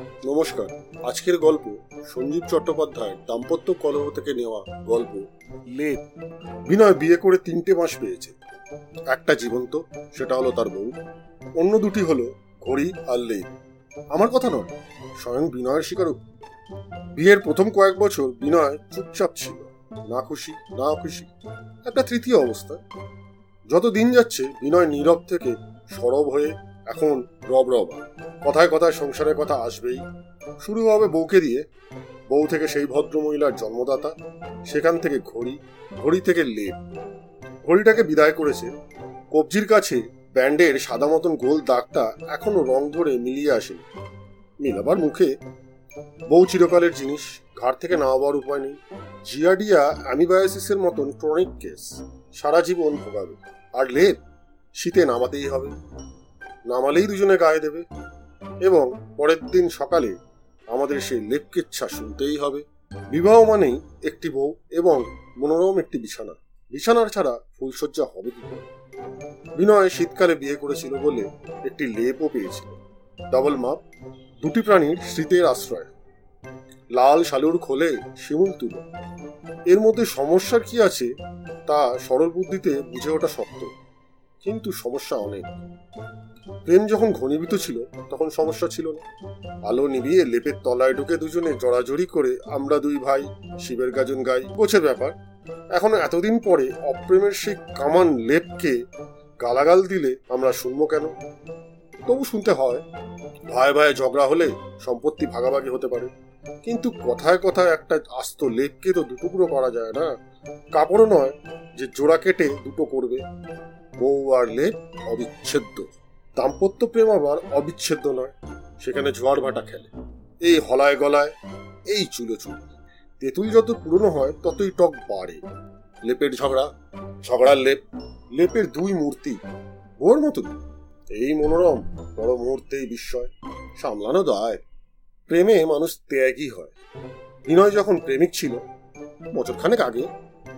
নমস্কার। আজকের গল্প সঞ্জীব চট্টোপাধ্যায়ের দাম্পত্য কলহ থেকে নেওয়া গল্প লেপ। বিনয় বিয়ে করে তিনটে মাস পেয়েছে। একটা জীবন্ত, সেটা হলো তার বউ। অন্য দুটি হলো ঘড়ি আর লেপ। আমার কথা নয়, স্বয়ং বিনয়ের স্বীকারোক্তি। বিয়ের প্রথম কয়েক বছর বিনয় চুপচাপ ছিল, না খুশি না খুশি। একটা তৃতীয় অবস্থা। যত দিন যাচ্ছে, বিনয় নীরব থেকে সরব হয়ে এখন রব রবা, কথায় কথায় সংসারের কথা আসবেই। শুরু হবে বউকে দিয়ে। বউ থেকে সেই ভদ্র মহিলার জন্মদাতা, সেখান থেকে ঘড়ি ঘড়ি থেকে লেপ। ঘড়িটাকে বিদায় করেছে। কবজির কাছে ব্যান্ডের সাদা মতন গোল দাগটা এখনও রং ধরে মিলিয়ে আসেনি। মিলাবার মুখে, বউ চিরকালের জিনিস ঘাট থেকে নামাবার উপায় নেই। জিয়াডিয়া অ্যামিবায়োসিসের মতন ক্রনিক কেস, সারা জীবন ভোগাবে। আর লেপ, শীতে নামাতেই হবে। নামালেই দুজনে গায়ে দেবে। এবং পরের দিন সকালে আমাদের সেই লেপকেচ্ছা শুনতেই হবে। বিবাহ মানেই একটি বউ এবং মনোরম একটি বিছানা। বিছানার ছাড়া ফুলসজ্জা হবে কি করে? বিনয় শীতকালে বিয়ে করেছিল বলে একটি লেপও পেয়েছিল। ডবল মাপ, দুটি প্রাণীর স্মৃতির আশ্রয়। লাল শালুর খোলে শিমুল তুলো। এর মধ্যে সমস্যা কি আছে তা সরল বুদ্ধিতে বুঝে ওঠা শক্ত। কিন্তু সমস্যা অনেক। প্রেম যখন ঘনীভূত ছিল, তখন সমস্যা ছিল না। আলো নিভিয়ে লেপের তলায় ঢুকে দুজনে জড়াজড়ি করে আমরা দুই ভাই শিবের গাজন গাই। গোছের ব্যাপার, এখন এতদিন পরে অপ্রেমের সেই কামান লেপকে গালাগাল দিলে আমরা শুনব কেন? তবু শুনতে হয়, ভাই ভাই ঝগড়া হলে সম্পত্তি ভাগাভাগি হতে পারে। কিন্তু কথায় কথায় একটা আস্ত লেপকে তো দুটুকরো করা যায় না। কাপড়ও নয় যে জোড়া কেটে দুটো করবে। বউ আর লেপ অবিচ্ছেদ্য। দাম্পত্য প্রেম আবার অবিচ্ছেদ্য নয়। সেখানে ঝড় ভাটা খেলে। এই হলায় গলায়, এই চুলো চুল। তেঁতুল যত পুরনো হয়, ততই টক বাড়ে। লেপের ঝগড়া, ঝগড়ার লেপ, লেপের দুই মূর্তি ওর মতন এই মনোরম, বড় মুহূর্তেই বিস্ময়, সামলানো দায়। প্রেমে মানুষ ত্যাগী হয়। বিনয় যখন প্রেমিক ছিল, বছরখানেক আগে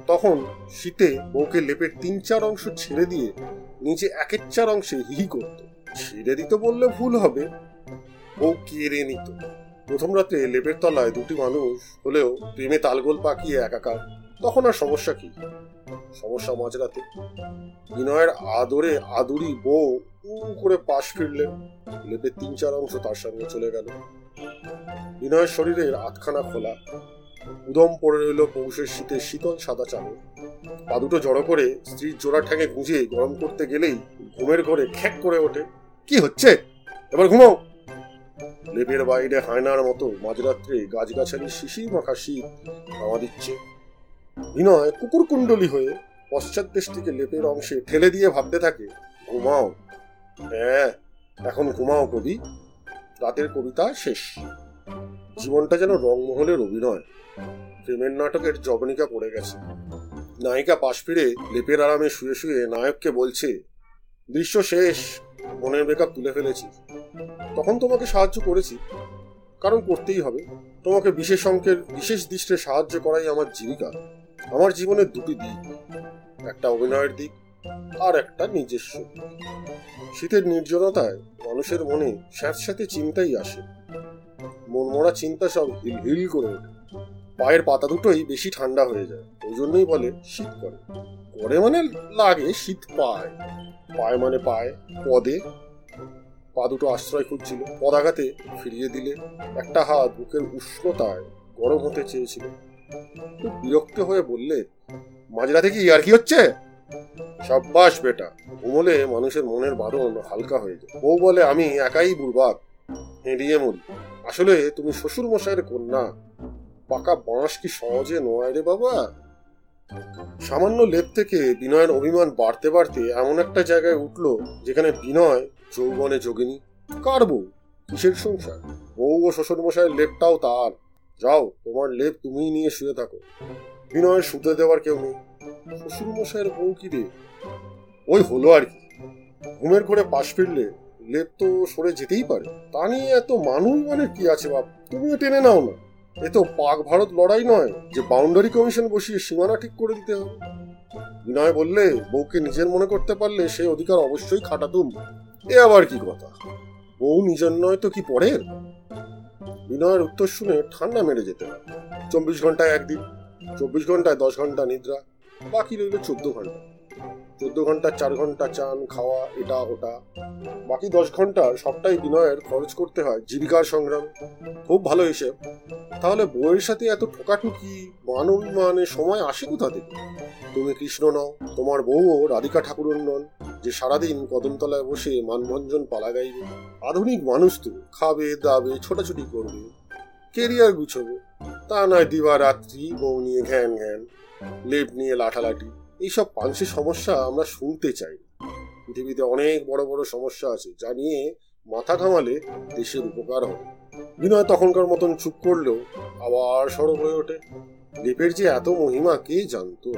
তখন শীতে বউকে লেপের তিন চার অংশ ছেড়ে দিয়ে নিচে একের চার অংশে হিহি করত। ছেড়ে দিত বললে ভুল হবে। বউ কেড়ে নিত। প্রথম রাতে লেপের তলায় দুটি মানুষ হলেও প্রেমে তালগোল পাকিয়ে একাকার। তখন আর সমস্যা কি? সমস্যা মাঝরাতে। বিনয়ের আদরে আদুরি বউ উ করে পাশ ফিরলেন। লেপের তিন চার অংশ তার সঙ্গে চলে গেল। বিনয়ের শরীরের আটখানা খোলা। উদম পড়ে রইল পৌষের শীতের শীতল সাদা চাদর। পা দুটো জড়ো করে স্ত্রীর জোড়া ঠ্যাঙে গুঁজে গরম করতে গেলেই ঘুমের ঘরে খ্যাক করে ওঠে। কি হচ্ছে? এবার ঘুমাও লেপের বাইরে হায়নার মতো মাঝরাত্রে গাছগাছালি শিশির মাখা শীত হাওয়া দিচ্ছে। বিনয় কুকুর কুণ্ডলি হয়ে পশ্চাৎ দেশটিকে লেপের অংশে ঠেলে দিয়ে ভাবতে থাকে, ঘুমাও। হ্যাঁ এখন ঘুমাও কবি। রাতের কবিতা শেষ। জীবনটা যেন রংমহলের অভিনয়। প্রেমের নাটকের জবনিকা পড়ে গেছে। নায়িকা পাশ ফিরে লেপের আরামে শুয়ে শুয়ে নায়ককে বলছে, দৃশ্য শেষ, মনের বেকআপ তুলে ফেলেছি। তখন তোমাকে সাহায্য করেছি। কারণ করতেই হবে। তোমাকে বিশেষ অঙ্কের, বিশেষ দৃষ্টে সাহায্য করাই আমার জীবিকা। আমার জীবনের দুটি দিক, একটা অভিনয়ের দিক আর একটা নিজস্ব শীতের নির্জনতায় মানুষের মনে স্যাঁতস্যাঁতে চিন্তাই আসে। মনমরা চিন্তা সব হিল হিল করে ওঠে। পায়ের পাতা দুটোই বেশি ঠান্ডা হয়ে যায়, ওই জন্যই বলে শীত করে। করে মানে লাগে, শীত পায়। পায় মানে পায় পদে। পা দুটো আশ্রয় খুঁজছিল, পদাঘাতে ফিরিয়ে দিলে। একটা হাত বুকের উষ্ণতায় গরম হতে চেয়েছিল। বিরক্ত হয়ে বললে, মাঝরাতে কি আর কি হচ্ছে? সাব্বাস বেটা। ঘুমলে মানুষের মনের বাঁধন হালকা হয়ে যায়। বউ বলে, আমি একাই বুড়বাক, হেঁড়িয়ে মরি। আসলে তুমি শ্বশুর মশাইয়ের কন্যা। পাকা বাঁশ কি সহজে নয় রে বাবা? সামান্য লেপ থেকে বিনয়ের অভিমান বাড়তে বাড়তে এমন একটা জায়গায় উঠল যেখানে বিনয় যৌবনে যোগিনী। কার বউ? কিসের সংসার? বউ ও শ্বশুর মশাইয়ের লেপটাও তার। যাও, তোমার লেপ তুমিই নিয়ে শুয়ে থাকো। বিনয়ের শুতে দেওয়ার কেউ নেই। শ্বশুর মশাইয়ের বউ কি রে? ওই হলো আর কি। ঘুমের ঘরে পাশ ফিরলে লেপ তো সরে যেতেই পারে। তা নিয়ে এত মানুষ মানে কি আছে বাপ? তুমিও টেনে নাও না। এ তো পাক ভারত লড়াই নয়, যে বাউন্ডারি কমিশন বসিয়ে সীমানা ঠিক করে দিতে হবে। বিনয় বললে, বউকে নিজের মনে করতে পারলে সেই অধিকার অবশ্যই খাটাতুম। এ আবার কি কথা? বউ নিজের নয় তো কি পরের? বিনয়ের উত্তর শুনে ঠান্ডা মেরে যেতে হয়। চব্বিশ ঘন্টায় একদিন, চব্বিশ ঘন্টায় দশ ঘণ্টা নিদ্রা, বাকি রইল চোদ্দ ঘণ্টা। চোদ্দ ঘণ্টা, চার ঘণ্টা চান, খাওয়া, এটা, ওটা। বাকি দশ ঘণ্টা সবটাই বিনয়ের খরচ করতে হয়, জীবিকার সংগ্রাম। খুব ভালো হিসেব। তাহলে বউয়ের সাথে এত ঠোকাঠুকি মান অভিমানে সময় আসে কোথা থেকে? তুমি কৃষ্ণ নও, তোমার বউও রাধিকা ঠাকুরন নন, যে সারাদিন কদমতলায় বসে মানভঞ্জন পালা গাইবে। আধুনিক মানুষ তো খাবে, দাবে, ছোটাছুটি করবে, কেরিয়ার গুছবে। তা নয় দিবা রাত্রি বউ নিয়ে ঘ্যান ঘ্যান, লেপ নিয়ে লাঠালাঠি। এইসব পাংশি সমস্যা আমরা শুনতে চাই। পৃথিবীতে অনেক বড় বড় সমস্যা আছে, যা নিয়ে মাথা ঘামালে দেশের উপকার হবে। বিনয় তখনকার মতন চুপ করলেও আবার সরব হয়ে ওঠে। লেপের যে এত মহিমা, কে জানতো?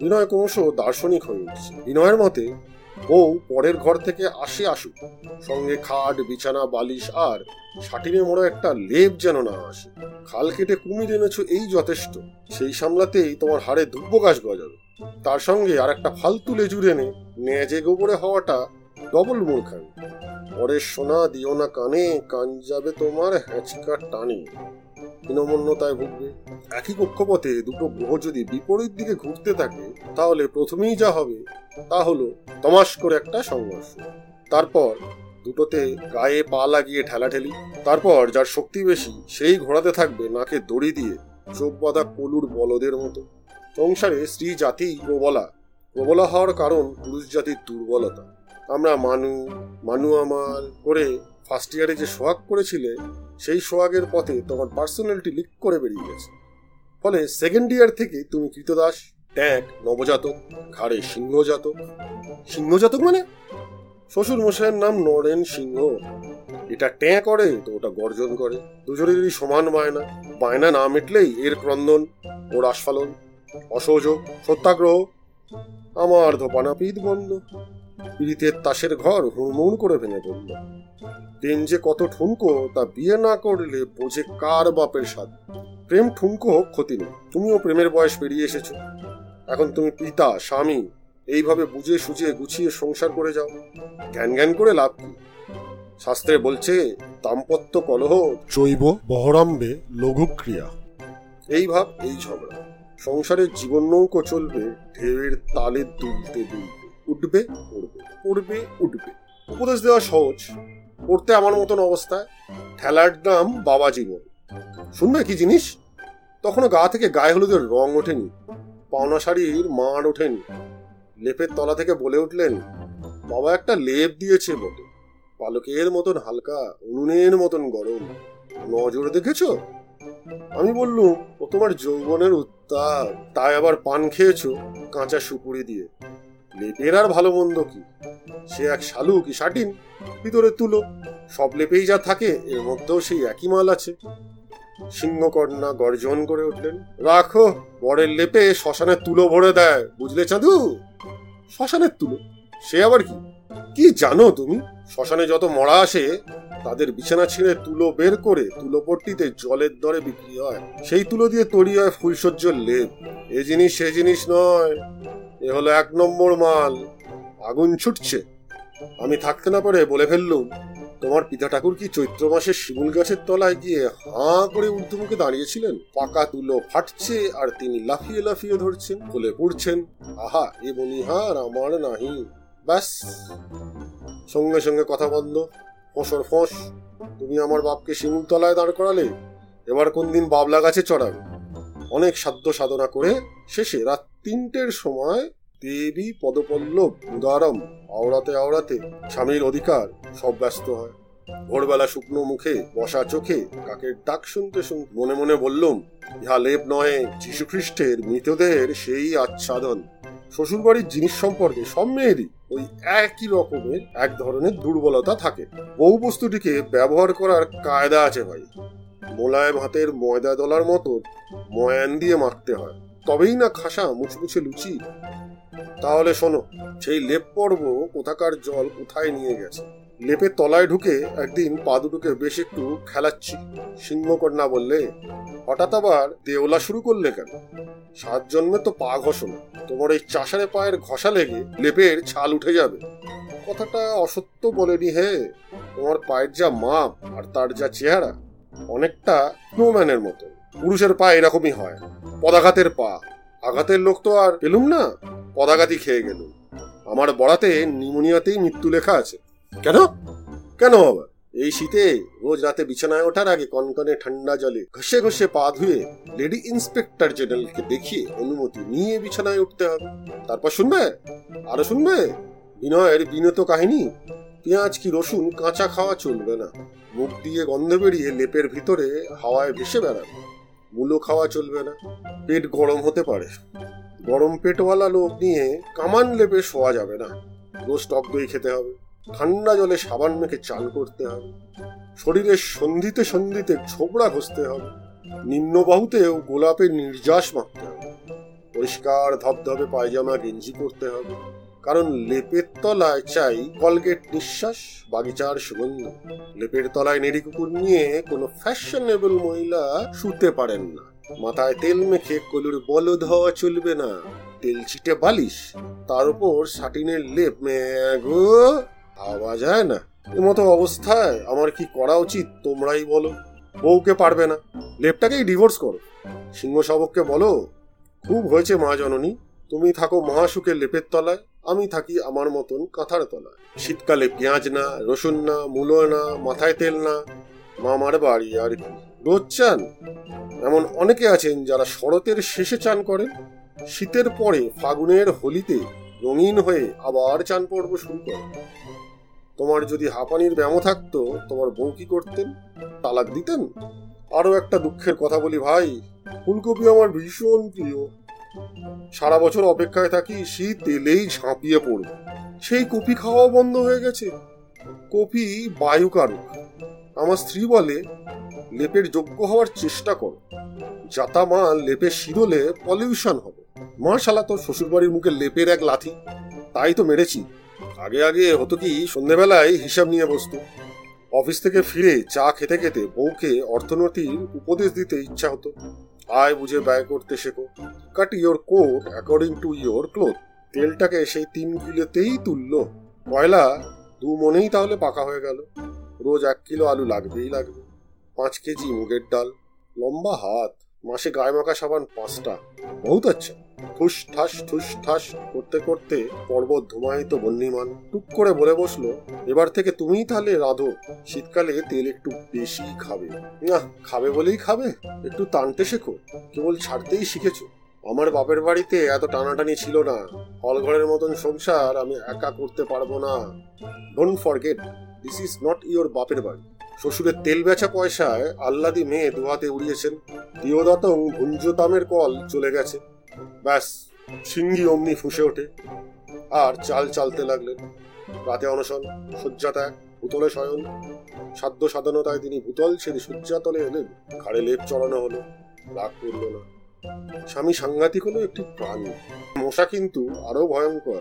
বিনয় ক্রমশ দার্শনিক হয়ে উঠছে। বিনয়ের মতে, বউ পরের ঘর থেকে আসে আসুক, সঙ্গে খাট, বিছানা, বালিশ আর সাটিনে মোড়া একটা লেপ যেন না আসে। খাল কেটে কুমির এনেছো, এই যথেষ্ট। সেই সামলাতেই তোমার হাড়ে দুব্বগাছ গজাবে তার সঙ্গে আর একটা ফালতু লেজুর এনে নেজে গোবরে হওয়াটা ডবল মূর্খান পরের সোনা দিও না কানে, কান যাবে তোমার হ্যাঁচকা টানে। হীনমন্যতায় ভুগবে। একই কক্ষপথে দুটো গ্রহ যদি বিপরীত দিকে ঘুরতে থাকে, তাহলে প্রথমেই যা হবে, তা হলো তমাস করে একটা সংঘর্ষ। তারপর দুটোতে গায়ে পা লাগিয়ে ঠেলাঠেলি। তারপর যার শক্তি বেশি, সেই ঘোরাতে থাকবে নাকে দড়ি দিয়ে চোখ বাঁধা কলুর বলদের মতো। সংসারে স্ত্রী জাতি প্রবলা প্রবলা হওয়ার কারণ পুরুষ জাতির দুর্বলতা। আমরা মানু মানু আমার করে ফার্স্ট ইয়ারে যে সোহাগ করেছিলে, সেই সোহাগের পথে তোমার পার্সোনালিটি লিক করে বেরিয়ে গেছে। ফলে সেকেন্ড ইয়ার থেকে তুমি কৃতদাস ট্যাগ নবজাতক, ঘাড়ে সিংহজাতক। সিংহজাতক মানে? শ্বশুর মশাইয়ের নাম নরেন সিংহ। এটা ট্যাঁ করে, তো ওটা গর্জন করে। দুজনেরই সমান বায়না। বায়না না মিটলেই এর ক্রন্দন, ওর আস্ফালন। অসহযোগ, সত্যাগ্রহ, আমার ধোপানা পিত বন্ধ। পীড়িতের তাসের ঘর হুড়মুড় করে ভেঙে পড়ল। দিন যে কত ঠুনকো, তা বিয়ে না করলে বোঝে কার বাপের স্বাদ প্রেম ঠুনকো হোক, ক্ষতি নেই। তুমিও প্রেমের বয়স পেরিয়ে এসেছ। এখন তুমি পিতা, স্বামী, এইভাবে বুঝে সুঝে গুছিয়ে সংসার করে যাও। জ্ঞান জ্ঞান করে লাভ কি? শাস্ত্রে বলছে, দাম্পত্য কলহ, জৈব বহরম্বে লঘুক্রিয়া। এই ভাব, এই ঝগড়া। সংসারের জীবন নৌকো চলবে, ঢেউয়ের তালে দুলতে দুলতে উঠবে উঠবে উঠবে উঠবে। উপদেশ দেওয়া সহজ, পড়তে আমার মতন অবস্থায় ঠেলার নাম বাবা জীবন। শুনবে কি জিনিস? তখনও গা থেকে গায়ে হলুদের রং ওঠেনি, পাওনা শাড়ির মার ওঠেনি। লেপের তলা থেকে বলে উঠলেন, বাবা একটা লেপ দিয়েছে বটে, পালকের মতন হালকা, উনুনের মতন গরম। নজর দেখেছ? আমি বললুম, ও তোমার যৌবনের উত্তাপ তাই আবার পান খেয়েছো কাঁচা সুপুরি দিয়ে। লেপের আর ভালো মন্দ কি? সে এক শালু কি শাটিন? ভিতরে তুলো। সব লেপেই যা থাকে, এর মধ্যেও সেই একই মাল আছে। সিংহকন্যা গর্জন করে উঠলেন, রাখো, বরের লেপে শ্মশানের তুলো ভরে দেয়, বুঝলে চাঁদু? শ্মশানের তুলো? সে আবার কি? কি জানো তুমি? শ্মশানে যত মরা আসে তাদের বিছানা ছিঁড়ে তুলো বের করে তুলো পট্টিতে জলের দরে বিক্রি হয়। সেই তুলো দিয়ে তৈরি হয় ফুলসজ্জর লেপ। এ জিনিস, সে জিনিস নয়। এ হলো এক নম্বর মাল। আগুন ছুটছে। আমি থাকতে না পারে বলে ফেললুম, তোমার পিতা ঠাকুর কি চৈত্র মাসে শিমুল গাছের তলায় গিয়ে হাঁ করে ঊর্ধ্বমুখে দাঁড়িয়েছিলেন? পাকা তুলো ফাটছে আর তিনি লাফিয়ে লাফিয়ে ধরছেন ফুলে পড়ছেন। আহা, এ বনিহার আমার নাহি। ব্যাস। সঙ্গে সঙ্গে কথা বন্ধ ফসর ফস, তুমি আমার বাপকে শিমুল তলায় দাঁড় করালে, এবার কোন দিন বাবলা গাছে চড়াবে? অনেক সাধ্য সাধনা করে শেষে রাত তিনটের সময় দেবী পদপল্লব, উদারম, আওড়াতে আওড়াতে স্বামীর অধিকার সব ব্যস্ত হয়। ভোরবেলা শুকনো মুখে, বসা চোখে কাকের ডাক শুনতে শুনতে মনে মনে বললুম, ইহা লেপ নয় যীশুখ্রিস্টের মৃতদেহের সেই আচ্ছাদন। শ্বশুরবাড়ির জিনিস সম্পর্কে সব মেয়েরই। ওই একই রকমের এক ধরনের দুর্বলতা থাকে। বহু বস্তুটিকে ব্যবহার করার কায়দা আছে ভাই। মোলায়েম হাতের ময়দা দলার মতো ময়ান দিয়ে মাখতে হয়। তবেই না খাসা মুছমুছে লুচি? তাহলে শোনো, সেই লেপ পর্ব কোথাকার জল কোথায় নিয়ে গেছে? লেপের তলায় ঢুকে একদিন পা দুটোকে বেশ একটু খেলাচ্ছি। সিংহকন্যা বললে, হঠাৎ আবার দেওলা শুরু করলে কেন? সাত জন্মে তো পা ঘষো না। তোমার এই চাষারে পায়ের ঘষা লেগে লেপের ছাল উঠে যাবে। কথাটা অসত্য বলেনি হে। তোমার পায়ের যা মাপ আর তার যা চেহারা, অনেকটা স্নোম্যানের মতো। পুরুষের পা এরকমই হয়। পদাঘাতের পা। আঘাতের লোক তো আর পেলুম না। পদাঘাতই খেয়ে গেল আমার বড়াতে নিমোনিয়াতেই মৃত্যু লেখা আছে। কেন? কেন বাবা? এই শীতে রোজ রাতে বিছানায় ওঠার আগে কনকনে ঠান্ডা জলে ঘষে ঘষে পা ধুয়ে লেডি ইন্সপেক্টর জেনারেলকে দেখিয়ে অনুমতি নিয়ে বিছানায় উঠতে হবে। তারপর শুনবে? আরও শুনবে? বিনয়ের বিনত কাহিনী? পেঁয়াজ কি রসুন কাঁচা খাওয়া চলবে না? মুখ দিয়ে গন্ধ বেরিয়ে লেপের ভিতরে হাওয়ায় ভেসে বেড়াবে। মূলো খাওয়া চলবে না। পেট গরম হতে পারে। গরম পেটওয়ালা লোক নিয়ে কামান লেপে শোয়া যাবে না। রোজ টক দই খেতে হবে। ঠান্ডা জলে সাবান মেখে চান করতে হবে। শরীরের সন্ধিতে সন্ধিতে ছোবড়া ঘষতে হবে। নিম্ন বাহুতেও গোলাপের নির্যাস মাখতে হবে। পরিষ্কার ধবধবে পায়জামা গেঞ্জি করতে হবে। কারণ লেপের তলায় চাই কলগেট নিঃশ্বাস, বাগিচার সুগন্ধ। লেপের তলায় নেড়ি কুকুর নিয়ে কোনো ফ্যাশনেবল মহিলা শুতে পারেন না। মাথায় তেল মেখে কলুর বলদ হওয়া চলবে না। তেল ছিটে বালিশ, তার উপর সাটিনের লেপ। ম্যাগো! ভাবা যায় না। মতো অবস্থায় আমার কি করা উচিত, তোমরাই বলো। বউকে পারবে না। লেপটাকেই ডিভোর্স করো। সিংহ শাবককে বলো, খুব হয়েছে মা জননী, তুমি থাকো মহাসুখের লেপের তলায়, আমি থাকি আমার মতন কাঁথার তলায়। শীতকালে পেঁয়াজ না, রসুন না, মূলো না, মাথায় তেল না, মামার বাড়ি আর কি। রোজ চান? এমন অনেকে আছেন যারা শরতের শেষে চান করেন। শীতের পরে ফাগুনের হোলিতে রঙিন হয়ে আবার চান পর্ব শুরু করে তোমার যদি হাঁপানির ব্যামো থাকতো, তোমার বউ কি করতেন? তালাক দিতেন? আরও একটা দুঃখের কথা বলি ভাই, ফুলকপি আমার ভীষণ প্রিয়। সারা বছর অপেক্ষায় থাকি, শীত এলেই ঝাঁপিয়ে পড়ব। সেই কপি খাওয়াও বন্ধ হয়ে গেছে। কপি বায়ুকারক। আমার স্ত্রী বলে, লেপের যোগ্য হওয়ার চেষ্টা করো। যাতা মা লেপে শিরোলে পলিউশন হবে। মা শালা তোর শ্বশুরবাড়ির মুখে লেপের এক লাথি। তাই তো মেরেছি। আগে আগে হতো কি, সন্ধেবেলায় হিসাব নিয়ে বসতো। অফিস থেকে ফিরে চা খেতে খেতে বউকে অর্থনীতির উপদেশ দিতে ইচ্ছা হতো। আয় বুঝে ব্যয় করতে শেখো। Cut your coat according to your cloth. তেলটাকে সেই তিন কিলোতেই তুললো। কয়লা দু মনেই তাহলে পাকা হয়ে গেল। রোজ এক কিলো আলু লাগবেই লাগবে। পাঁচ কেজি মুগের ডাল। লম্বা হাত। মাসে গায়ে মাখা সাবান পাঁচটা। বহুত আচ্ছা ঠুস ঠাস ঠুস ঠাস করতে করতে পর্বত ধুমায়িত বন্যিমান টুক করে বলে বসল, এবার থেকে তুমিই তাহলে রাধো। শীতকালে তেল একটু বেশি খাবে। না, খাবে বলেই খাবে। একটু টানতে শেখো। কেবল ছাড়তেই শিখেছো। আমার বাপের বাড়িতে এত টানাটানি ছিল না। হলঘরের মতন সংসার আমি একা করতে পারব না। Don't forget this is not your বাপের বাড়ি। শ্বশুরের তেল বেচা পয়সায় আল্লাদি মেয়ে দুহাতে উড়িয়েছেন। দিওদাতং ভুঞ্জতামের কল চলে গেছে। ব্যাস সিঙ্গি অমনি ফুসে ওঠে। আর চাল চালতে লাগলেন। রাতে অনশন শয্যা ত্যাগ ভূতলে শয়ন। সাধ্য সাধনতায় তিনি ভূতল ছেড়ে শয্যাতলে এলেন। ঘাড়ে লেপ চড়ানো হলো। রাগ করল না। স্বামী সাংঘাতিক হলো একটি প্রাণী। মশা কিন্তু আরও ভয়ঙ্কর।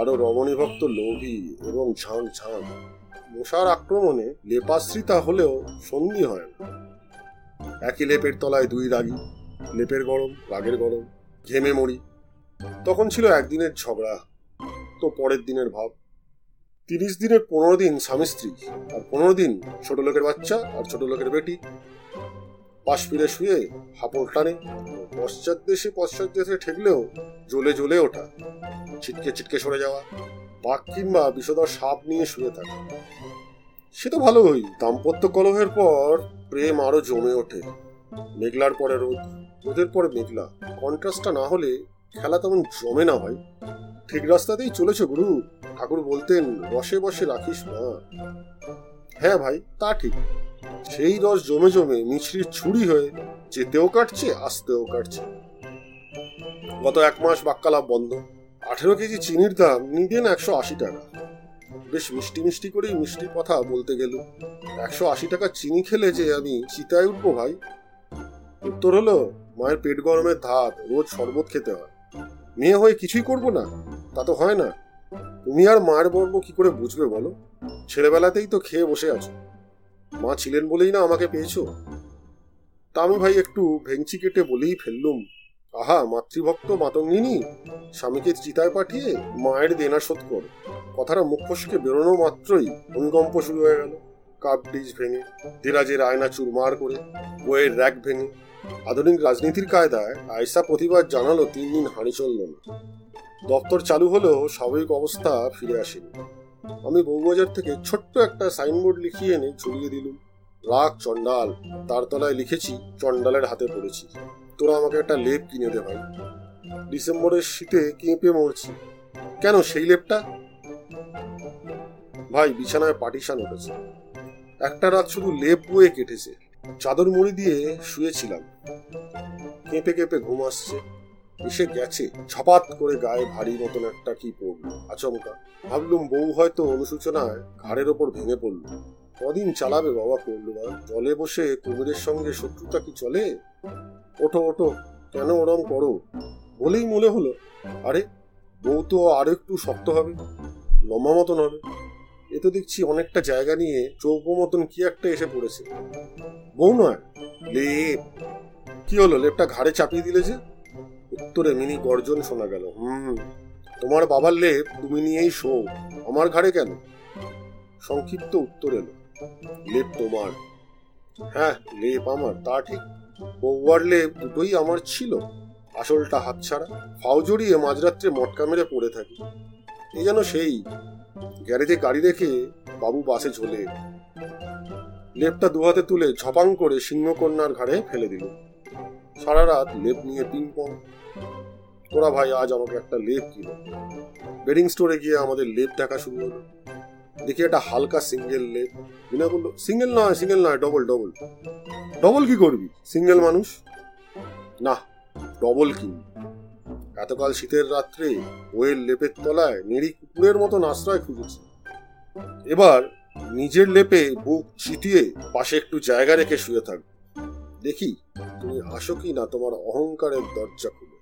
আরও রমণীভক্ত লোভী এবং ঝাঁক ঝাঁক মশার আক্রমণে লেপাশ্রিতা হলেও সন্ধি হয় না। একই লেপের তলায় দুই রাগি, লেপের গরম, রাগের গরম, ঘেমে মরি। তখন ছিল একদিনের ঝগড়া, তো পরের দিনের ভাব। তিরিশ দিনের পনেরো দিন স্বামী স্ত্রী আর পনেরো দিন ছোট লোকের বাচ্চা আর ছোট লোকের বেটি। পাশ ফিরে শুয়ে হাঁপড় টানে পশ্চাৎ দেশে পশ্চাৎ দেশে ঠেকলেও জ্বলে জ্বলে ওঠা, ছিটকে ছিটকে সরে যাওয়া, বাঘ কিংবা বিষধর সাপ নিয়ে শুয়ে থাকা। সে তো ভালোই, দাম্পত্য কলহের পর প্রেম আরও জমে ওঠে। মেঘলার পরে রোদ, রোদের পরে মেঘলা। কন্ট্রাস্টটা না হলে খেলা তেমন জমে না হয় ঠিক রাস্তাতেই চলেছে গুরু। ঠাকুর বলতেন, রসে বসে রাখিস না হ্যাঁ ভাই, তা ঠিক। সেই রস জমে জমে মিছরির ছুরি হয়ে যেতেও কাটছে, আসতেও কাটছে। গত এক মাস বাক্কালাভ বন্ধ। আঠেরো কেজি চিনির দাম নিদেন একশো আশি টাকা। বেশ মিষ্টি মিষ্টি করেই মিষ্টির কথা বলতে গেল। একশো আশি টাকা চিনি খেলে যে আমি চিতায় উঠবো ভাই? উত্তর হলো, মায়ের পেট গরমের ধাত রোজ শরবত খেতে হয়। মেয়ে হয়ে কিছুই করব না, তা তো হয় না। তুমি আর মায়ের বর্ব কি করে বুঝবে বলো? ছেলেবেলাতেই তো খেয়ে বসে আছো। মা ছিলেন বলেই না আমাকে পেয়েছ? তা আমি ভাই একটু ভেঙচি কেটে বলেই ফেললুম। আহা, মাতৃভক্ত মাতঙ্গিনী, স্বামীকে চিতায় পাঠিয়ে মায়ের দেনা শোধ কর। কথাটা মুখ ফসকে বেরোনো মাত্রই ভূমিকম্প শুরু হয়ে গেল। কাপ ডিজ ভেঙে দেরাজের আয়না চুরমার করে, বইয়ের র্যাক ভেঙে, আধুনিক রাজনীতির কায়দায় আয়সা প্রতিবাদ জানালো তিন দিন হাঁড়ি চলল না। দপ্তর চালু হলেও স্বাভাবিক অবস্থা ফিরে আসেনি। আমি বউবাজার থেকে ছোট্ট একটা সাইনবোর্ড লিখিয়ে এনে ঝুলিয়ে দিলুম। রাগ চণ্ডাল। তার তলায় লিখেছি, চণ্ডালের হাতে পড়েছি। তোরা আমাকে একটা লেপ কিনে দে ভাই। ডিসেম্বরের শীতে কেঁপে মরছি। কেন সেই লেপটা? ভাই, বিছানায় পাটিশান উঠেছে। একটা রাত শুধু লেপ বয়ে কেটেছে। চাদর মুড়ি দিয়ে শুয়েছিলাম। কেঁপে কেঁপে ঘুম আসছে। এসে গেছে? ছপাত করে গায়ে ভারী মতন একটা কি পড়ল? আচমকা। ভাবলুম বউ হয়তো অনুসূচনায় ঘাড়ের ওপর ভেঙে পড়ল। কদিন চালাবে বাবা করল বা? জলে বসে কুমিরের সঙ্গে শত্রুতা কি চলে? ওঠো ওঠো, কেন ওরম করো? বলেই মনে হলো, আরে, বউ তো আরও একটু শক্ত হবে, লম্বা মতন হবে। এ তো দেখছি অনেকটা জায়গা নিয়ে চৌকো মতন কি একটা এসে পড়েছে। বউ নয়, লেপ। কি হলো, লেপটা ঘাড়ে চাপিয়ে দিলে যে? উত্তরে মিনি গর্জন শোনা গেল। হুম। তোমার বাবার লেপ তুমি নিয়েই শো। আমার ঘাড়ে কেন? সংক্ষিপ্ত উত্তর এলো। লেপ তোমার। হ্যাঁ লেপ আমার তা ঠিক। বউয়ার লেপ দুটোই আমার ছিল। আসলটা হাতছাড়া। ফাও জড়িয়ে মাঝরাত্রে মটকা মেরে পড়ে থাকি। এ যেন সেই। গ্যারেজে গাড়ি রেখে বাবু বাসে ঝোলে। লেপটা দুহাতে তুলে ঝপাং করে সিংহকন্যার ঘাড়ে ফেলে দিল। সারা রাত লেপ নিয়ে পিং পং তোরা ভাই, আজ আমাকে একটা লেপ কিনো বেডিং স্টোরে গিয়ে আমাদের লেপ দেখা শুরু হলো দেখি একটা হালকা সিঙ্গেল লেপ। বিনা বলল সিঙ্গেল নয় সিঙ্গেল নয় ডবল ডবল ডবল কি করবি? সিঙ্গেল মানুষ? না ডবল কিনবি এতকাল শীতের রাত্রে বইয়ের লেপের তলায় নেড়ি কুকুরের মতন আশ্রয় খুঁজেছি। এবার নিজের লেপে বুক চিতিয়ে পাশে একটু জায়গা রেখে শুয়ে থাকব দেখি তুমি আসো কি না? তোমার অহংকারের দরজা খুলে।